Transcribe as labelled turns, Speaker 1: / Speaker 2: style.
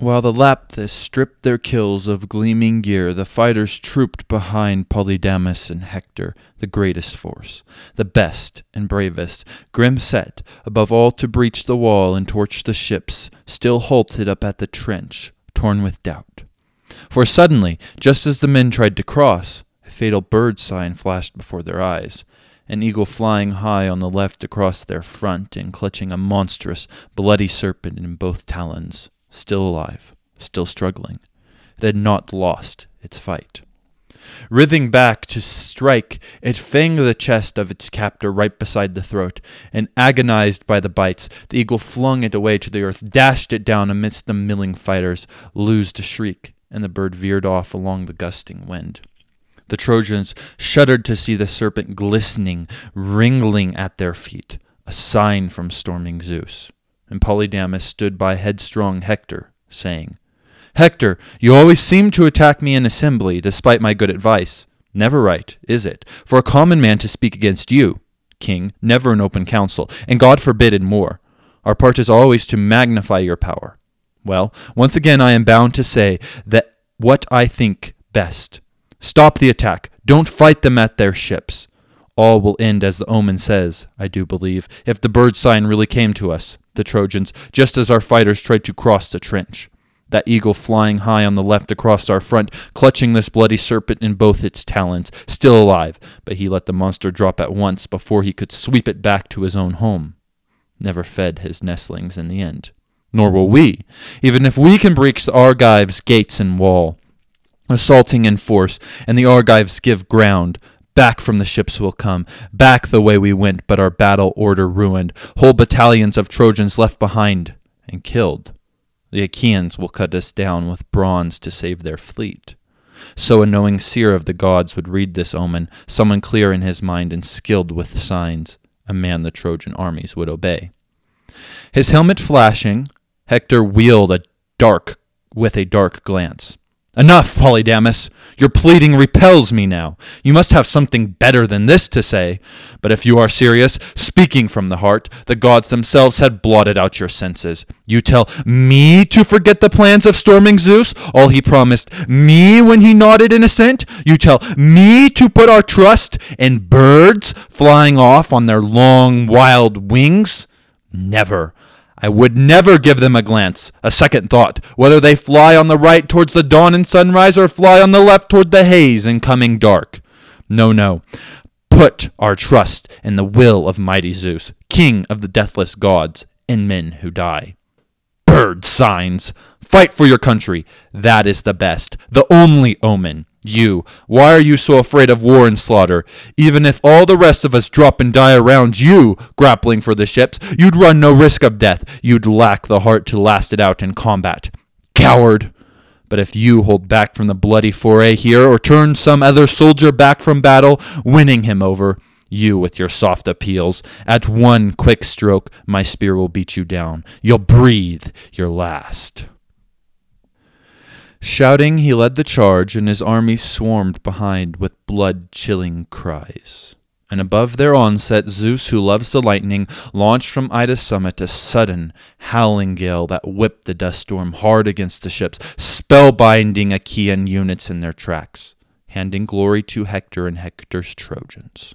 Speaker 1: While the Lapiths stripped their kills of gleaming gear, the fighters trooped behind Polydamas and Hector, the greatest force, the best and bravest, grim set, above all to breach the wall and torch the ships, still halted up at the trench, torn with doubt. For suddenly, just as the men tried to cross, a fatal bird sign flashed before their eyes an eagle flying high on the left across their front and clutching a monstrous, bloody serpent in both talons still alive, still struggling. It had not lost its fight. Writhing back to strike, it fanged the chest of its captor right beside the throat, and agonized by the bites, the eagle flung it away to the earth, dashed it down amidst the milling fighters, loosed a shriek, and the bird veered off along the gusting wind. The Trojans shuddered to see the serpent glistening, wriggling at their feet, a sign from storming Zeus and Polydamas stood by headstrong Hector, saying, Hector, you always seem to attack me in assembly, despite my good advice. Never right, is it, for a common man to speak against you, king, never in open council, and God forbid in war. Our part is always to magnify your power. Well, once again I am bound to say that what I think best. Stop the attack. Don't fight them at their ships. All will end as the omen says, I do believe, if the bird sign really came to us the Trojans, just as our fighters tried to cross the trench. That eagle flying high on the left across our front, clutching this bloody serpent in both its talons, still alive, but he let the monster drop at once before he could sweep it back to his own home. Never fed his nestlings in the end. Nor will we, even if we can breach the Argives' gates and wall. Assaulting in force, and the Argives give ground, Back from the ships will come, back the way we went, but our battle order ruined, whole battalions of Trojans left behind and killed. The Achaeans will cut us down with bronze to save their fleet. So a knowing seer of the gods would read this omen, someone clear in his mind and skilled with signs, a man the Trojan armies would obey. His helmet flashing, Hector wheeled a dark with a dark glance. Enough, Polydamas. Your pleading repels me now. You must have something better than this to say. But if you are serious, speaking from the heart, the gods themselves had blotted out your senses. You tell me to forget the plans of storming Zeus, all he promised me when he nodded in assent? You tell me to put our trust in birds flying off on their long, wild wings? Never. I would never give them a glance, a second thought, whether they fly on the right towards the dawn and sunrise or fly on the left toward the haze and coming dark. No, no. Put our trust in the will of mighty Zeus, king of the deathless gods and men who die. Bird signs! Fight for your country. That is the best, the only omen. You, why are you so afraid of war and slaughter? Even if all the rest of us drop and die around you, grappling for the ships, you'd run no risk of death. You'd lack the heart to last it out in combat. Coward! But if you hold back from the bloody foray here, or turn some other soldier back from battle, winning him over, you with your soft appeals, at one quick stroke my spear will beat you down. You'll breathe your last. Shouting, he led the charge, and his army swarmed behind with blood chilling cries. And above their onset, Zeus, who loves the lightning, launched from Ida's summit a sudden, howling gale that whipped the dust storm hard against the ships, spellbinding Achaean units in their tracks, handing glory to Hector and Hector's Trojans.